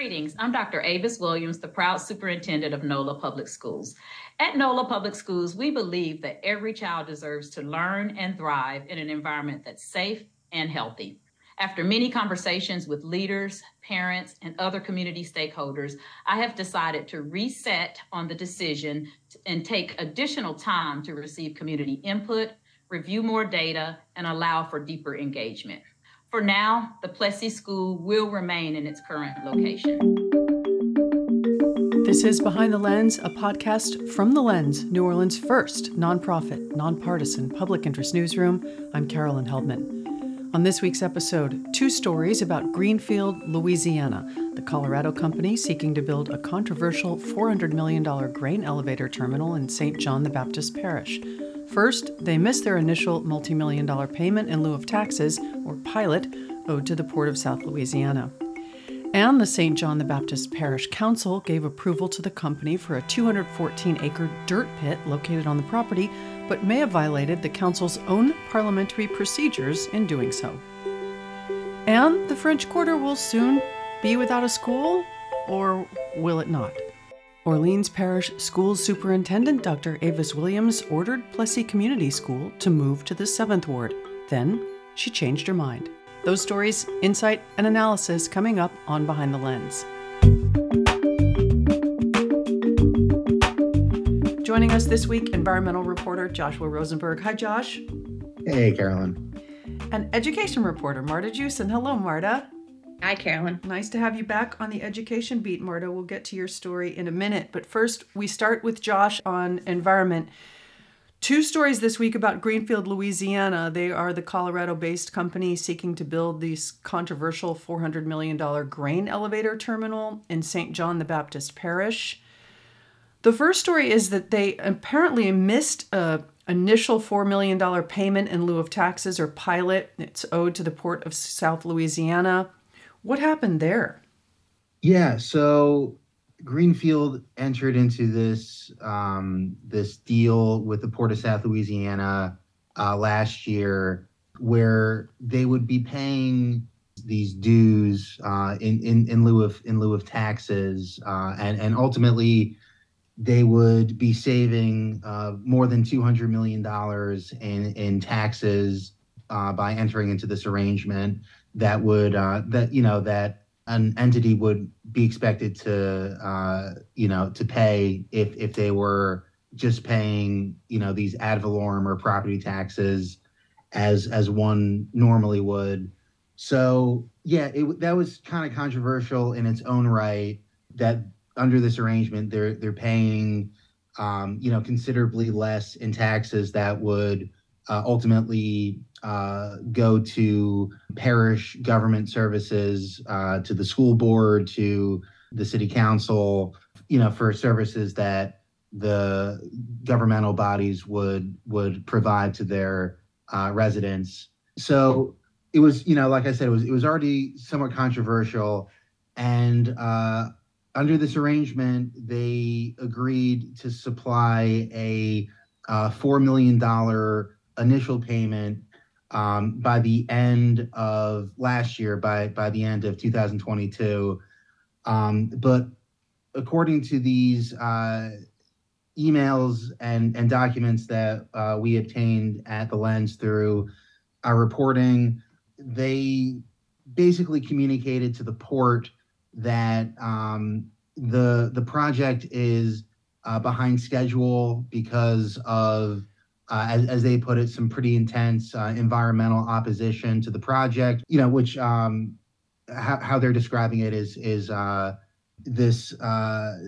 Greetings. I'm Dr. Avis Williams, the proud superintendent of NOLA Public Schools. At NOLA Public Schools, we believe that every child deserves to learn and thrive in an environment that's safe and healthy. After many conversations with leaders, parents, and other community stakeholders, I have decided to reset on the decision and take additional time to receive community input, review more data, and allow for deeper engagement. For now, the Plessy School will remain in its current location. This is Behind the Lens, a podcast from The Lens, New Orleans' first nonprofit, nonpartisan public interest newsroom. I'm Carolyn Heldman. On this week's episode, two stories about Greenfield, Louisiana, the Colorado company seeking to build a controversial $400 million grain elevator terminal in St. John the Baptist Parish. First, they missed their initial multi-million dollar payment in lieu of taxes, or pilot, owed to the Port of South Louisiana. And the St. John the Baptist Parish Council gave approval to the company for a 214 acre dirt pit located on the property, but may have violated the council's own parliamentary procedures in doing so. And the French Quarter will soon be without a school, or will it not? Orleans Parish School Superintendent Dr. Avis Williams ordered Plessy Community School to move to the 7th Ward. Then she changed her mind. Those stories, insight, and analysis coming up on Behind the Lens. Joining us this week, environmental reporter Joshua Rosenberg. Hi, Josh. Hey, Carolyn. And education reporter Marta Jewson. Hello, Marta. Hi, Carolyn. Nice to have you back on the education beat, Marta. We'll get to your story in a minute. But first, we start with Josh on environment. Two stories this week about Greenfield, Louisiana. They are the Colorado based company seeking to build this controversial $400 million grain elevator terminal in St. John the Baptist Parish. The first story is that they apparently missed a initial $4 million payment in lieu of taxes or pilot. It's owed to the Port of South Louisiana. What happened there? Yeah, so Greenfield entered into this um, this deal with the Port of South Louisiana uh, last year, where they would be paying these dues uh, in, in in lieu of in lieu of taxes, uh, and and ultimately they would be saving uh, more than two hundred million dollars in in taxes uh, by entering into this arrangement that would uh, that you know that an entity would be expected to uh, you know to pay if if they were just paying you know these ad valorem or property taxes as as one normally would. So yeah, it, that was kind of controversial in its own right. That under this arrangement, they're they're paying um, you know considerably less in taxes that would uh, ultimately uh, go to parish government services, uh, to the school board, to the city council, you know, for services that the governmental bodies would would provide to their uh, residents. So it was, you know, like I said, it was it was already somewhat controversial, and uh, under this arrangement, they agreed to supply a uh, four million dollar initial payment um, by the end of last year, by by the end of 2022. Um, but according to these uh, emails and and documents that uh, we obtained at the Lens through our reporting, they basically communicated to the port that um, the the project is uh, behind schedule because of uh, as, as they put it, some pretty intense uh, environmental opposition to the project. You know, which um, how, how they're describing it is is uh, this uh,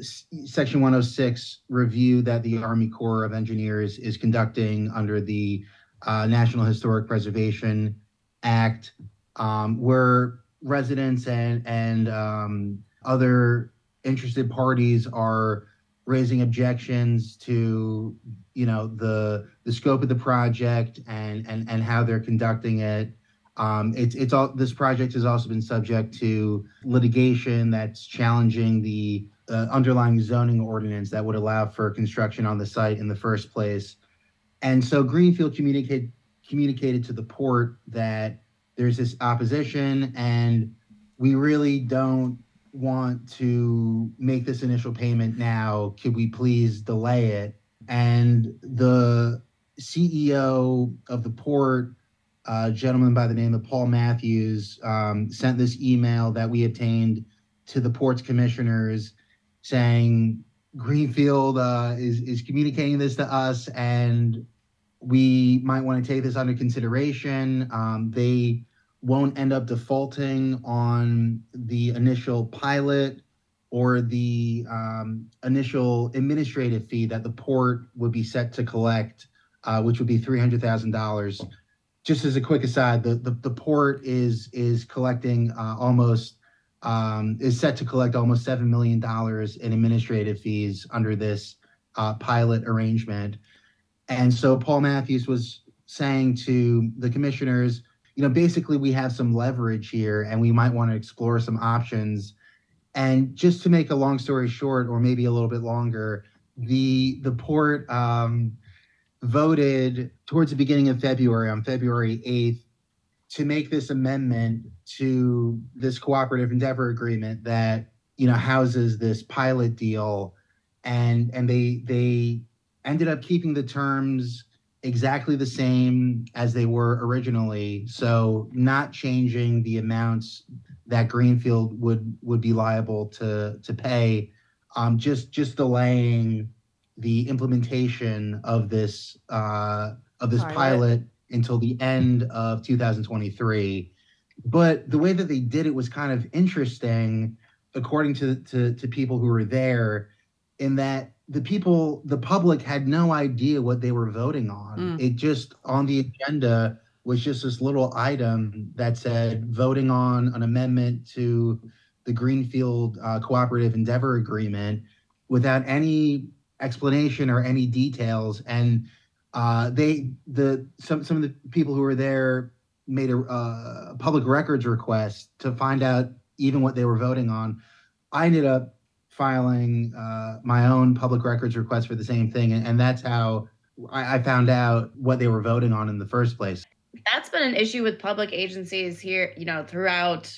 Section 106 review that the Army Corps of Engineers is conducting under the uh, National Historic Preservation Act, um, where residents and and um, other interested parties are raising objections to you know the the scope of the project and and and how they're conducting it. Um, it's it's all this project has also been subject to litigation that's challenging the uh, underlying zoning ordinance that would allow for construction on the site in the first place. And so greenfield communicate communicated to the port that there's this opposition and we really don't want to make this initial payment now. Could we please delay it? And the CEO of the port, a gentleman by the name of Paul Matthews, um, sent this email that we obtained to the port's commissioners saying Greenfield uh, is is communicating this to us, and we might want to take this under consideration. Um, they won't end up defaulting on the initial pilot or the um, initial administrative fee that the port would be set to collect, uh, which would be three hundred thousand dollars. Just as a quick aside, the the, the port is is collecting uh, almost um, is set to collect almost seven million dollars in administrative fees under this uh, pilot arrangement. And so Paul Matthews was saying to the commissioners, you know, basically we have some leverage here, and we might want to explore some options. And just to make a long story short, or maybe a little bit longer, the the port um, voted towards the beginning of February, on February 8th, to make this amendment to this cooperative endeavor agreement that you know houses this pilot deal and and they they ended up keeping the terms exactly the same as they were originally so not changing the amounts that greenfield would would be liable to to pay um, just just delaying the implementation of this uh, of this pilot. pilot until the end of 2023. But the way that they did it was kind of interesting, according to, to, to people who were there, in that the people, the public had no idea what they were voting on. Mm. It just on the agenda was just this little item that said voting on an amendment to the Greenfield uh, Cooperative Endeavor Agreement without any explanation or any details. And uh, they the some some of the people who were there made a uh, public records request to find out even what they were voting on. I ended up filing uh, my own public records request for the same thing, and, and that's how I, I, found out what they were voting on in the first place. That's been an issue with public agencies here, you know, throughout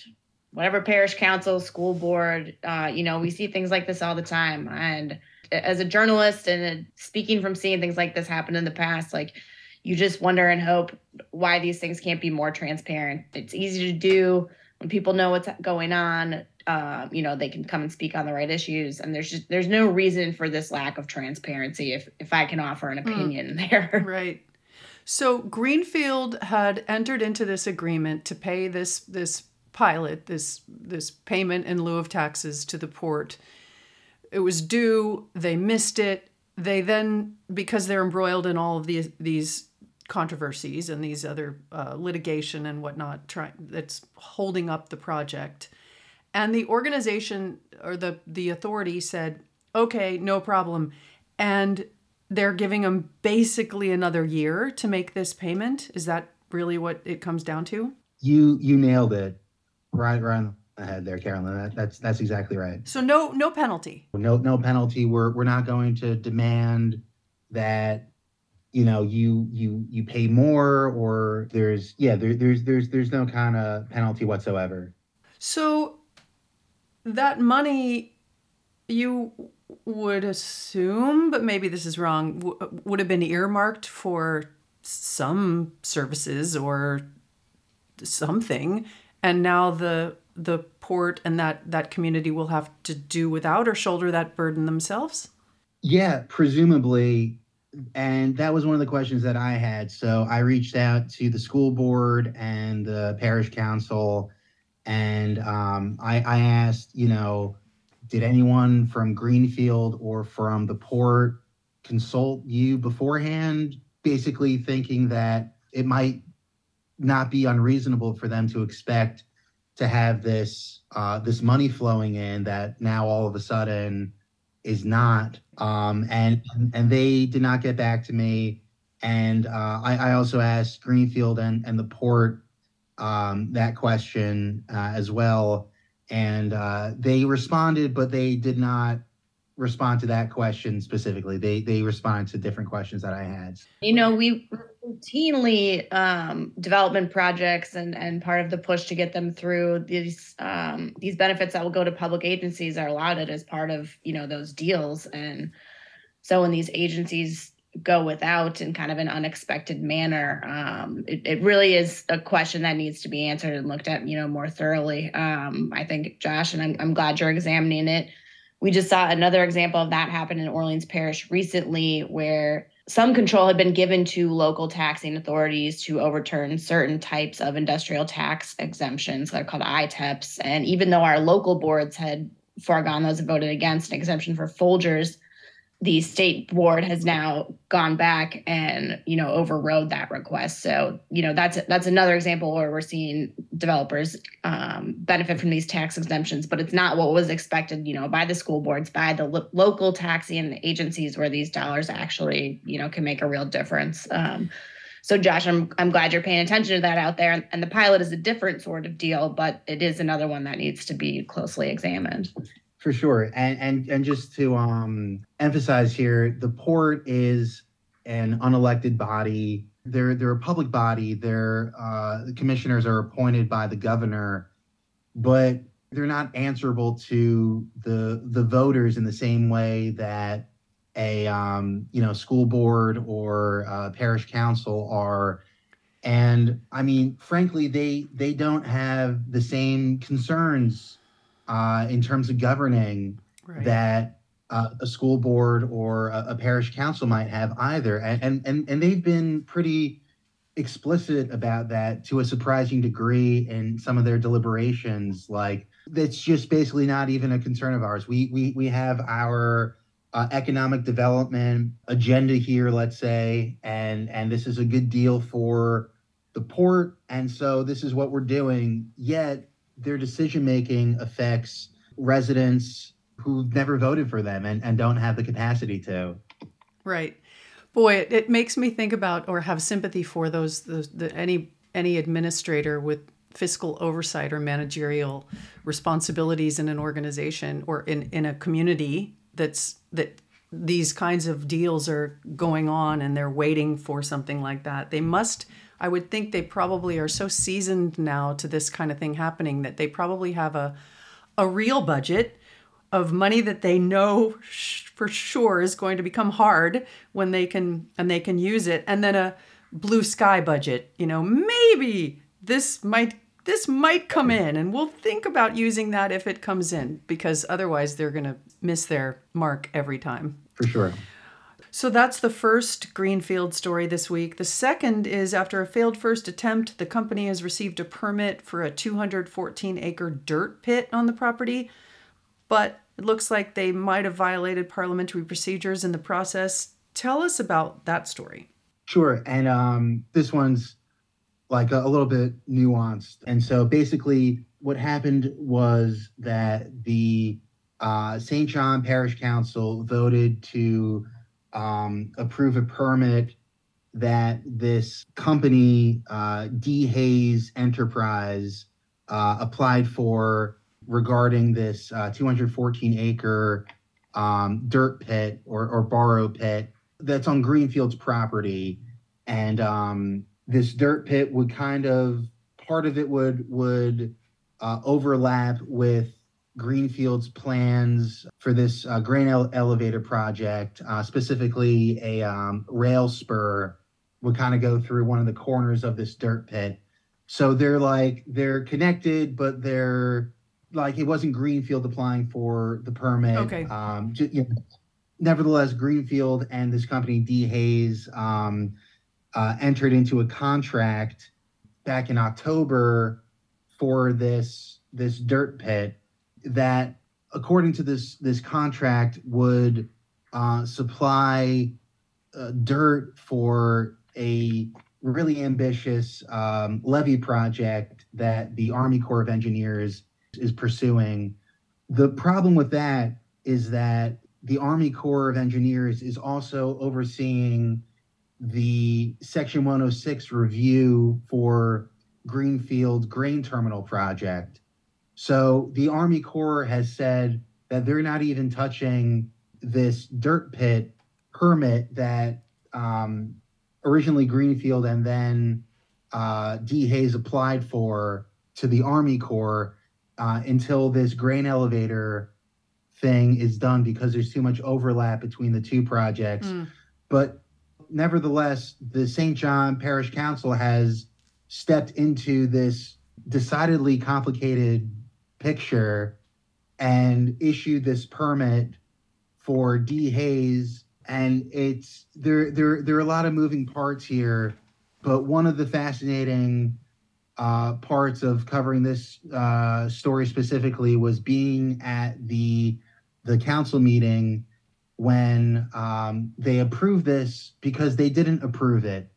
whatever parish council, school board. Uh, you know, we see things like this all the time, and as a journalist and speaking from seeing things like this happen in the past, like you just wonder and hope why these things can't be more transparent. It's easy to do when people know what's going on. Uh, you know, they can come and speak on the right issues, and there's just there's no reason for this lack of transparency. If if I can offer an hmm. opinion mm. there, right. So Greenfield had entered into this agreement to pay this this pilot this this payment in lieu of taxes to the port it was due, they missed it. They then, because they're embroiled in all of these, these controversies and these other uh, litigation and whatnot try, that's holding up the project. And the organization or the, the authority said, okay, no problem. And they're giving them basically another year to make this payment. Is that really what it comes down to? You you nailed it right right ahead there, Carolyn. That, that's that's exactly right. So no no penalty. No no penalty. We're we're not going to demand that you know you you you pay more or there's yeah there, there's there's there's no kind of penalty whatsoever. So that money you would assume, but maybe this is wrong, w- would have been earmarked for some services or something and now the the port and that that community will have to do without or shoulder that burden themselves? Yeah, presumably. And that was one of the questions that I had. So I reached out to the school board and the parish council, and um, I, I asked, you know, did anyone from Greenfield or from the port consult you beforehand, basically thinking that it might not be unreasonable for them to expect to have this uh, this money flowing in that now all of a sudden is not. Um, and and they did not get back to me. And uh, I, I, also asked Greenfield and, and the port um, that question uh, as well. And uh, they responded, but they did not respond to that question specifically. They they responded to different questions that I had. You know, we routinely um, development projects and and part of the push to get them through these um, these benefits that will go to public agencies are allotted as part of you know those deals and so when these agencies go without in kind of an unexpected manner um, it, it really is a question that needs to be answered and looked at you know more thoroughly um, i think josh and I'm, I'm glad you're examining it we just saw another example of that happen in orleans parish recently where some control had been given to local taxing authorities to overturn certain types of industrial tax exemptions that are called ITEPs. And even though our local boards had foregone those and voted against an exemption for Folgers, the state board has now gone back and you know overrode that request. So you know that's that's another example where we're seeing developers um, benefit from these tax exemptions but it's not what was expected you know by the school boards by the lo- local taxing agencies where these dollars actually you know can make a real difference. Um, so josh I'm, I'm glad you're paying attention to that out there. And the pilot is a different sort of deal but it is another one that needs to be closely examined for sure, and and and just to um, emphasize here, the port is an unelected body. They're they're a public body. Their uh, commissioners are appointed by the governor, but they're not answerable to the the voters in the same way that a um, you know school board or uh, parish council are and i mean frankly they they don't have the same concerns uh, in terms of governing right. that uh, a school board or a, a, parish council might have either. And, and, and, they've been pretty explicit about that to a surprising degree in some of their deliberations. Like, that's just basically not even a concern of ours. We, we, we have our uh, economic development agenda here, let's say, and, and this is a good deal for the port. And so this is what we're doing. Yet, their decision making affects residents who never voted for them and, and don't have the capacity to. Right. Boy, it, it makes me think about or have sympathy for those the, the any any administrator with fiscal oversight or managerial responsibilities in an organization or in, in a community that's that these kinds of deals are going on and they're waiting for something like that. They must I would think they probably are so seasoned now to this kind of thing happening that they probably have a a real budget of money that they know sh- for sure is going to become hard when they can and they can use it. And then a blue sky budget you know maybe this might this might come in and we'll think about using that if it comes in because otherwise they're going to miss their mark every time. For sure so that's the first Greenfield story this week. The second is after a failed first attempt, the company has received a permit for a 214 acre dirt pit on the property, but it looks like they might have violated parliamentary procedures in the process. Tell us about that story. Sure. And um, this one's like a, a little bit nuanced. And so basically, what happened was that the uh, St. John Parish Council voted to um, approve a permit that this company, uh, D. Hayes Enterprise, uh, applied for regarding this uh, 214 acre um, dirt pit or, or borrow pit that's on Greenfield's property. And um, this dirt pit would kind of, part of it would, would uh, overlap with Greenfield's plans for this uh, grain ele- elevator project, uh, specifically a um, rail spur, would kind of go through one of the corners of this dirt pit. So they're like they're connected, but they're like it wasn't Greenfield applying for the permit. Okay. Um, j- you know, nevertheless, Greenfield and this company D Hayes um, uh, entered into a contract back in October for this this dirt pit that, according to this this contract, would uh, supply uh, dirt for a really ambitious um, levee project that the Army Corps of Engineers is pursuing. The problem with that is that the Army Corps of Engineers is also overseeing the Section 106 review for Greenfield Grain Terminal project. So the Army Corps has said that they're not even touching this dirt pit permit that um, originally Greenfield and then uh, D. Hayes applied for to the Army Corps uh, until this grain elevator thing is done because there's too much overlap between the two projects. Mm. But nevertheless, the St. John Parish Council has stepped into this decidedly complicated picture and issue this permit for D. Hayes. And it's there there there are a lot of moving parts here, but one of the fascinating uh, parts of covering this uh, story specifically was being at the the council meeting when um, they approved this because they didn't approve it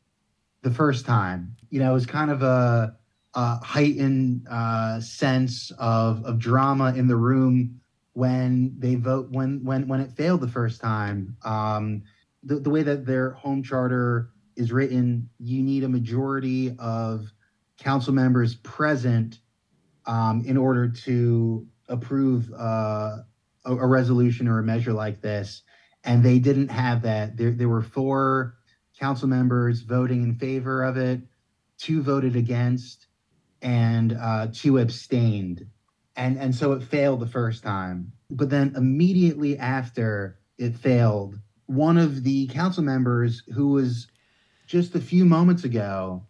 the first time. You know, it was kind of a, a heightened uh, sense of, of drama in the room when they vote when when when it failed the first time. Um, the, the way that their home charter is written, you need a majority of council members present um, in order to approve uh, a, a, resolution or a measure like this. And they didn't have that. There, there were four council members voting in favor of it, two voted against, and uh, two abstained. And, and so it failed the first time. But then immediately after it failed, one of the council members who was just a few moments ago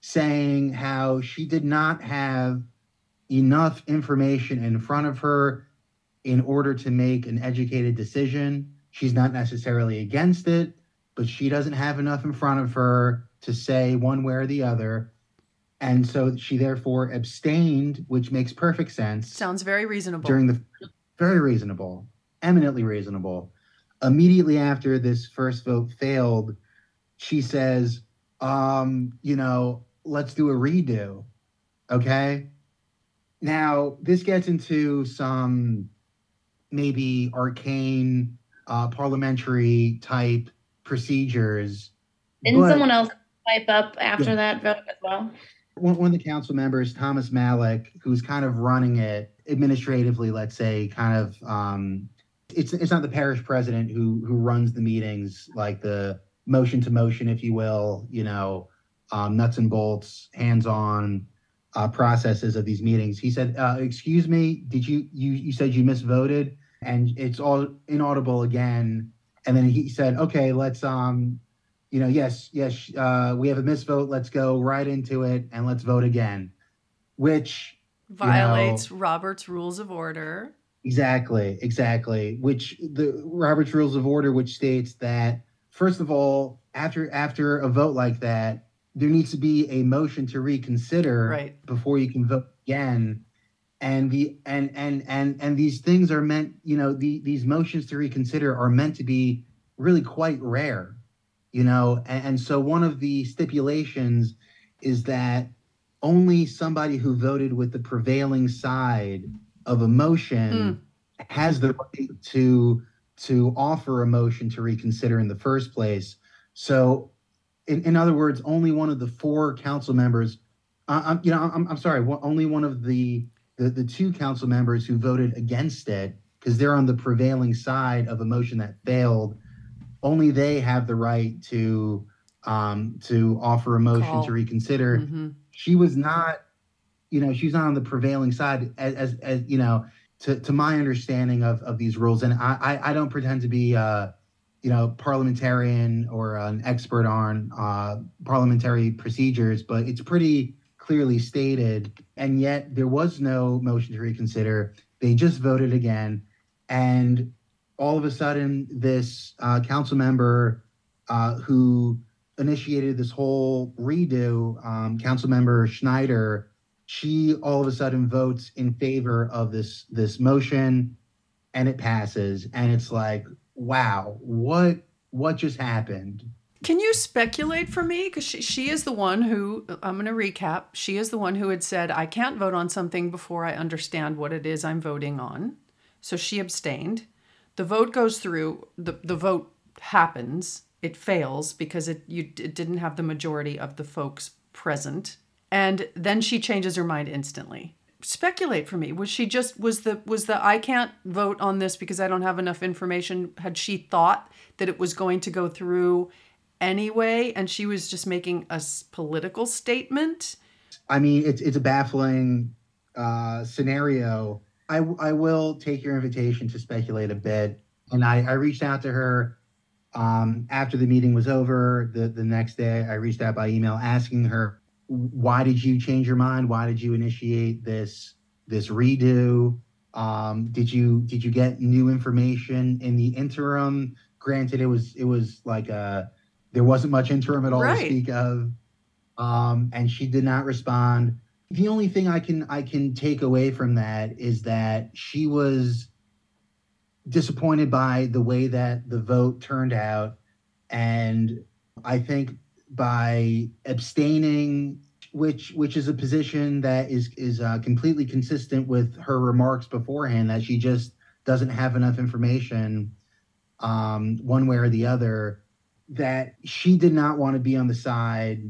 saying how she did not have enough information in front of her in order to make an educated decision. She's not necessarily against it, but she doesn't have enough in front of her to say one way or the other. And so she therefore abstained, which makes perfect sense. Sounds very reasonable. During the very reasonable, eminently reasonable. Immediately after this first vote failed, she says, um, you know, let's do a redo. Okay. Now, this gets into some maybe arcane uh, parliamentary type procedures. Didn't but, someone else pipe up after yeah. that vote as well? One, one of the council members, Thomas Malik, who's kind of running it administratively, let's say, kind of um, it's it's not the parish president who who runs the meetings like the motion to motion, if you will, you know, um, nuts and bolts, hands-on uh, processes of these meetings. He said, uh, "Excuse me, did you you you said you misvoted?" And it's all inaudible again. And then he said, "Okay, let's um, you know, yes, yes, uh, we have a misvote. Let's go right into it and let's vote again," which violates you know, Robert's Rules of Order. Exactly, exactly. Which the Robert's Rules of Order, which states that first of all, after after a vote like that, there needs to be a motion to reconsider right. before you can vote again and the and and and and these things are meant you know the, these motions to reconsider are meant to be really quite rare you know and, and so one of the stipulations is that only somebody who voted with the prevailing side of a motion mm. has the right to to offer a motion to reconsider in the first place so in, in other words, only one of the four council members, uh, I'm, you know, I'm, I'm sorry, only one of the, the, the two council members who voted against it, because they're on the prevailing side of a motion that failed, only they have the right to um, to offer a motion Call. to reconsider. Mm-hmm. She was not, you know, she's not on the prevailing side as, as, as you know, to, to my understanding of, of these rules. And I, I, I don't pretend to be, uh, you know, parliamentarian or an expert on uh, parliamentary procedures, but it's pretty clearly stated. And yet there was no motion to reconsider. They just voted again. And all of a sudden, this uh, council member uh, who initiated this whole redo, um, council member Schnyder, she all of a sudden votes in favor of this this motion and it passes. And it's like, wow, what what just happened? Can you speculate for me? Because she, she is the one who, I'm going to recap, she is the one who had said, I can't vote on something before I understand what it is I'm voting on. So she abstained. The vote goes through, the, the vote happens, it fails because it, you, it didn't have the majority of the folks present. And then she changes her mind instantly speculate for me was she just was the was the i can't vote on this because i don't have enough information had she thought that it was going to go through anyway, and she was just making a political statement. I mean, it's it's a baffling uh, scenario. I I will take your invitation to speculate a bit, and I I reached out to her um, after the meeting was over. The the next day, I reached out by email asking her, "Why did you change your mind? Why did you initiate this this redo? Um, did you did you get new information in the interim? Granted, it was it was like a there wasn't much interim at all Right. to speak of, um, and she did not respond. The only thing I can I can take away from that is that she was disappointed by the way that the vote turned out, and I think by abstaining, which which is a position that is is uh, completely consistent with her remarks beforehand that she just doesn't have enough information, um, one way or the other that she did not want to be on the side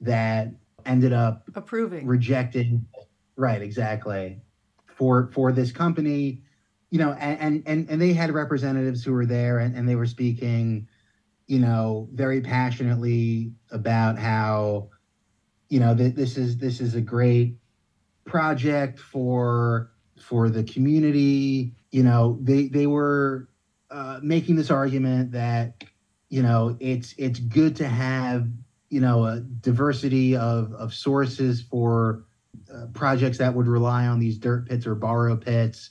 that ended up Approving. rejecting right exactly for for this company you know and and and they had representatives who were there and, and they were speaking you know very passionately about how you know that this is this is a great project for for the community you know they they were uh, making this argument that you know it's it's good to have you know a diversity of of sources for uh, projects that would rely on these dirt pits or borrow pits.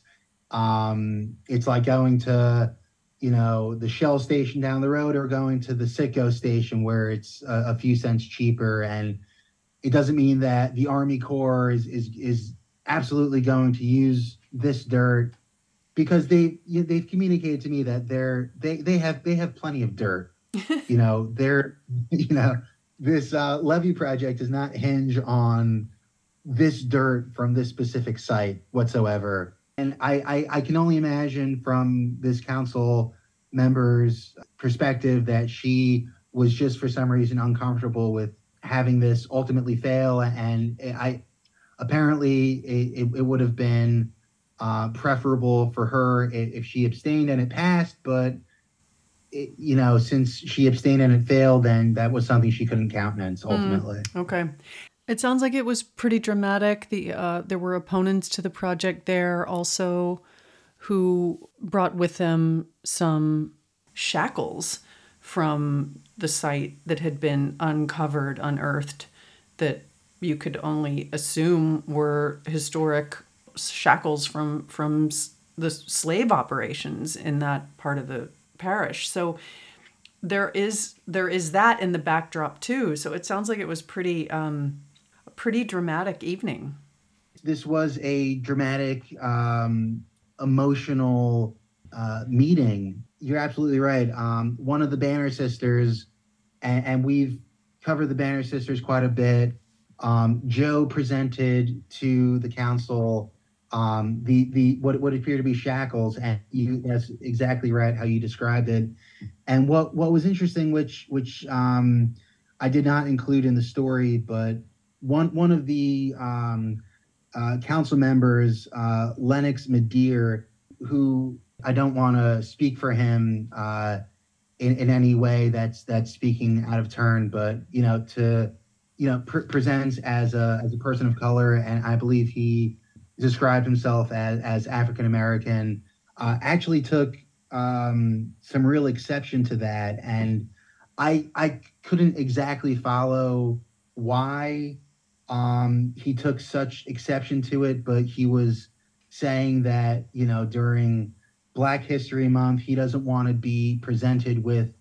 Um it's like going to you know the shell station down the road or going to the Citgo station where it's a, a few cents cheaper. And it doesn't mean that the army corps is is is absolutely going to use this dirt because they they've communicated to me that they're they they have they have plenty of dirt. You know they're you know this uh, levee project does not hinge on this dirt from this specific site whatsoever. And I, I i can only imagine from this council member's perspective that she was just for some reason uncomfortable with having this ultimately fail. And i apparently it, it would have been uh, preferable for her if she abstained and it passed but it, you know since she abstained and it failed then that was something she couldn't countenance ultimately Okay. It sounds like it was pretty dramatic. The uh, there were opponents to the project there also who brought with them some shackles from the site that had been uncovered, unearthed, that you could only assume were historic shackles from from the slave operations in that part of the parish. So there is there is that in the backdrop too. So it sounds like it was pretty um, a pretty dramatic evening. this was a dramatic, um, emotional uh, meeting. You're absolutely right. Um, one of the Banner sisters, and, and we've covered the Banner sisters quite a bit. Um, Jo presented to the council um, the the what what appear to be shackles, and you that's exactly right how you described it. And what what was interesting, which which um, I did not include in the story, but one one of the um, uh, council members, uh, Lennox Madere, who I don't want to speak for him uh, in, in any way that's that's speaking out of turn, but you know to you know pr- presents as a as a person of color, and I believe he described himself as as African American. Uh, actually took um, some real exception to that, and I I couldn't exactly follow why um, he took such exception to it, but he was saying that you know during Black History Month he doesn't want to be presented with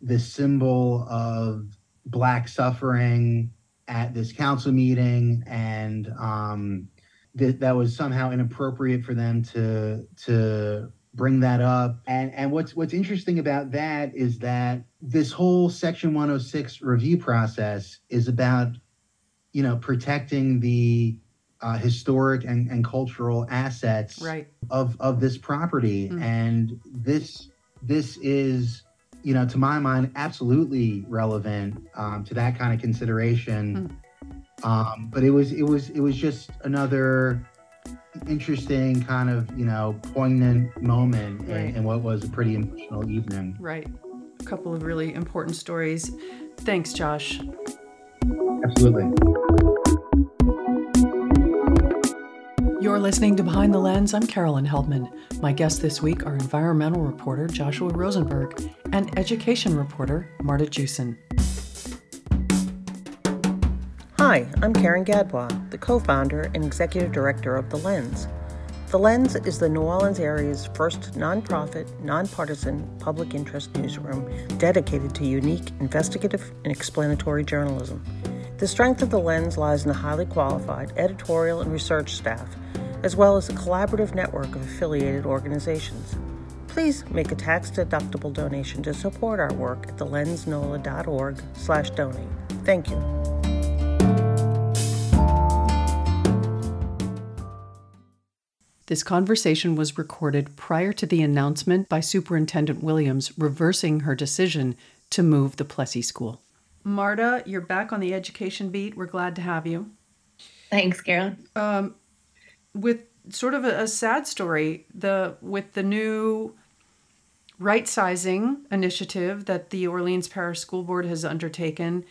the symbol of black suffering at this council meeting, and um, that that was somehow inappropriate for them to to bring that up. And and what's what's interesting about that is that this whole Section 106 review process is about you know protecting the uh, historic and, and cultural assets Right. of of this property Mm. and this this is you know to my mind absolutely relevant um, to that kind of consideration um, but it was it was it was just another interesting kind of you know poignant moment Right. in, in what was a pretty emotional evening Right. a couple of really important stories. Thanks, Josh. Absolutely. You're listening to Behind the Lens. I'm Carolyn Heldman. My guests this week are environmental reporter Joshua Rosenberg and education reporter Marta Jewson. Hi, I'm Karen Gadbois, the co founder and executive director of The Lens. The Lens is the New Orleans area's first nonprofit, nonpartisan public interest newsroom dedicated to unique investigative and explanatory journalism. The strength of The Lens lies in the highly qualified editorial and research staff, as well as a collaborative network of affiliated organizations. Please make a tax-deductible donation to support our work at thelensnola.org slash donate. Thank you. This conversation was recorded prior to the announcement by Superintendent Williams reversing her decision to move the Plessy School. Marta, you're back on the education beat. We're glad to have you. Thanks, Carol. Um, with sort of a, a sad story, the with the new right sizing initiative that the Orleans Parish School Board has undertaken,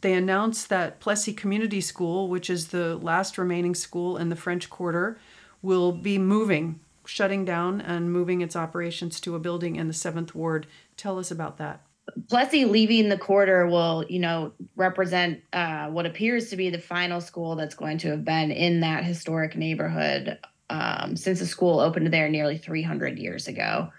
they announced that Plessy Community School, which is the last remaining school in the French Quarter, will be moving, shutting down and moving its operations to a building in the Seventh Ward. Tell us about that. Plessy leaving the quarter will, you know, represent uh, what appears to be the final school that's going to have been in that historic neighborhood um, since the school opened there nearly 300 years ago.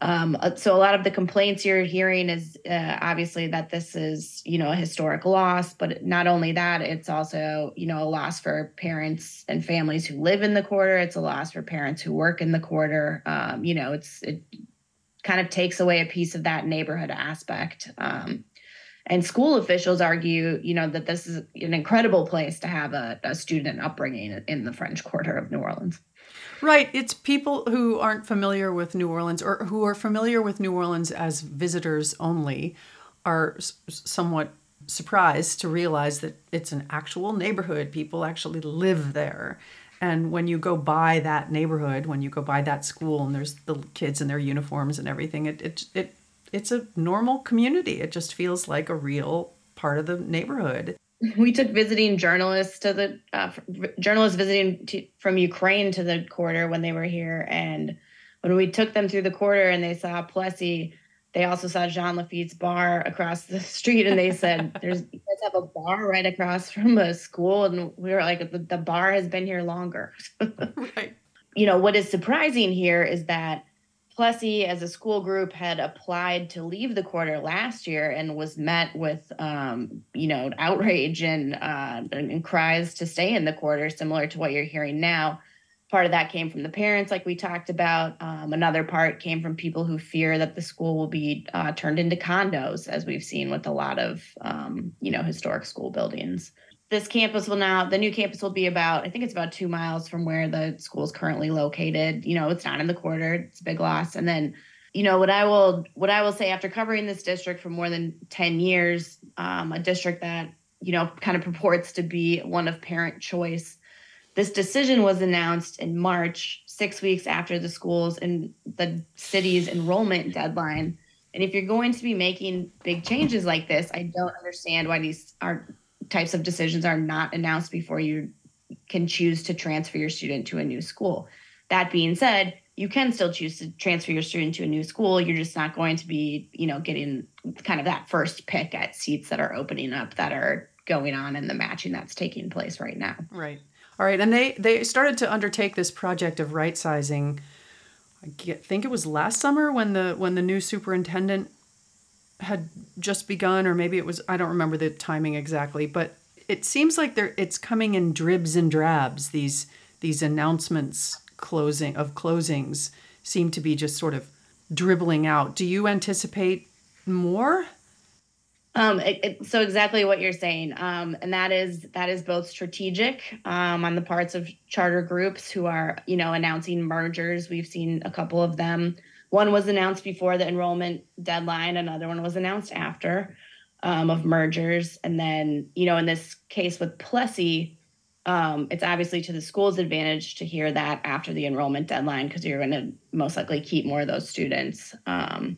Um, uh, so a lot of the complaints you're hearing is uh, obviously that this is, you know, a historic loss, but not only that, it's also, you know, a loss for parents and families who live in the quarter. It's a loss for parents who work in the quarter. Um, you know, it's it kind of takes away a piece of that neighborhood aspect. Um, and school officials argue, you know, that this is an incredible place to have a, a student upbringing in the French Quarter of New Orleans. Right. It's people who aren't familiar with New Orleans or who are familiar with New Orleans as visitors only are somewhat surprised to realize that it's an actual neighborhood. People actually live there. And when you go by that neighborhood, when you go by that school and there's the kids in their uniforms and everything, it, it, it it's a normal community. It just feels like a real part of the neighborhood. we took visiting journalists to the uh, journalists visiting to, from Ukraine to the quarter when they were here, and when we took them through the quarter and they saw Plessy, they also saw Jean Lafitte's bar across the street, and they said, "There's you guys have a bar right across from a school," and we were like, "The, the bar has been here longer." right. You know what is surprising here is that Plessy, as a school group, had applied to leave the quarter last year and was met with, um, you know, outrage and, uh, and cries to stay in the quarter, similar to what you're hearing now. Part of that came from the parents, like we talked about. Um, another part came from people who fear that the school will be uh, turned into condos, as we've seen with a lot of, um, you know, historic school buildings this campus will now the new campus will be about i think it's about two miles from where the school is currently located. You know it's not in the quarter it's a big loss. And then you know what i will what i will say after covering this district for more than 10 years um, a district that you know kind of purports to be one of parent choice this decision was announced in march six weeks after the schools and the city's enrollment deadline. And if you're going to be making big changes like this i don't understand why these are types of decisions are not announced before you can choose to transfer your student to a new school. That being said, you can still choose to transfer your student to a new school. You're just not going to be, you know, getting kind of that first pick at seats that are opening up that are going on in the matching that's taking place right now. Right. All right. And they they started to undertake this project of right sizing. I think it was last summer when the when the new superintendent had just begun, or maybe it was, I don't remember the timing exactly, but it seems like there it's coming in dribs and drabs. These these announcements closing of closings seem to be just sort of dribbling out. Do you anticipate more? Um, it, it, so exactly what you're saying, um, and that is that is both strategic um, on the parts of charter groups who are you know announcing mergers. We've seen a couple of them one was announced before the enrollment deadline, another one was announced after um, of mergers. And then, you know, in this case with Plessy, um, it's obviously to the school's advantage to hear that after the enrollment deadline because you're going to most likely keep more of those students. Um,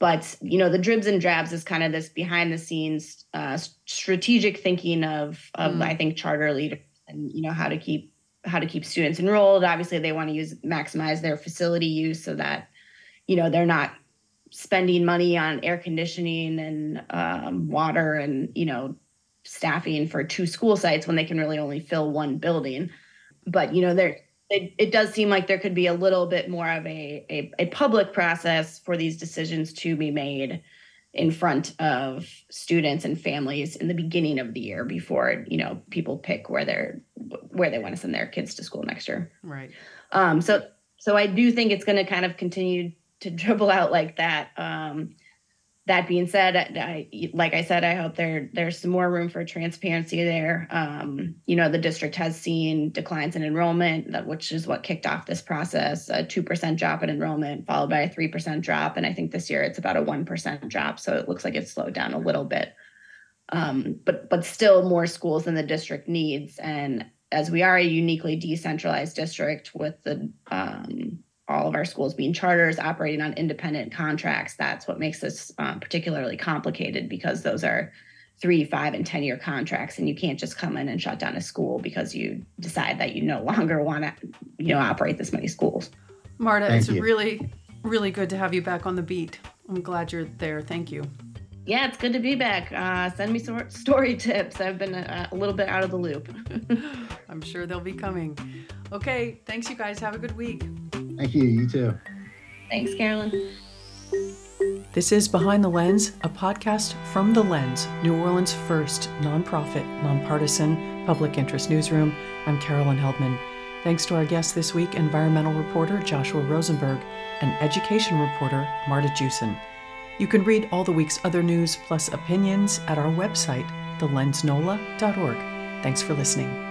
but you know the dribs and drabs is kind of this behind the scenes uh, strategic thinking of of mm. i think charter leaders and you know how to keep how to keep students enrolled obviously they want to use maximize their facility use so that you know they're not spending money on air conditioning and um, water and you know staffing for two school sites when they can really only fill one building. But you know there it, it does seem like there could be a little bit more of a, a, a public process for these decisions to be made in front of students and families in the beginning of the year before you know people pick where they're where they want to send their kids to school next year. Right. Um so so i do think it's going to kind of continue to dribble out like that um that being said, I, like I said, I hope there there's some more room for transparency there. Um, you know, the district has seen declines in enrollment, that, which is what kicked off this process. A two percent drop in enrollment, followed by a three percent drop, and I think this year it's about a one percent drop. So it looks like it's slowed down a little bit, um, but but still more schools than the district needs. And as we are a uniquely decentralized district with the um, all of our schools being charters operating on independent contracts that's what makes this um, particularly complicated because those are three five and ten year contracts and you can't just come in and shut down a school because you decide that you no longer want to you know operate this many schools. Marta thank it's you. really really good to have you back on the beat. I'm glad you're there. Thank you. Yeah it's good to be back. Uh, send me some story tips. I've been a, a little bit out of the loop. I'm sure they'll be coming. Okay thanks you guys. Have a good week Thank you. You too. Thanks, Carolyn. This is Behind the Lens, a podcast from The Lens, New Orleans' first nonprofit, nonpartisan public interest newsroom. I'm Carolyn Heldman. Thanks to our guests this week, environmental reporter Joshua Rosenberg and education reporter Marta Jewson. You can read all the week's other news plus opinions at our website, thelensnola.org. Thanks for listening.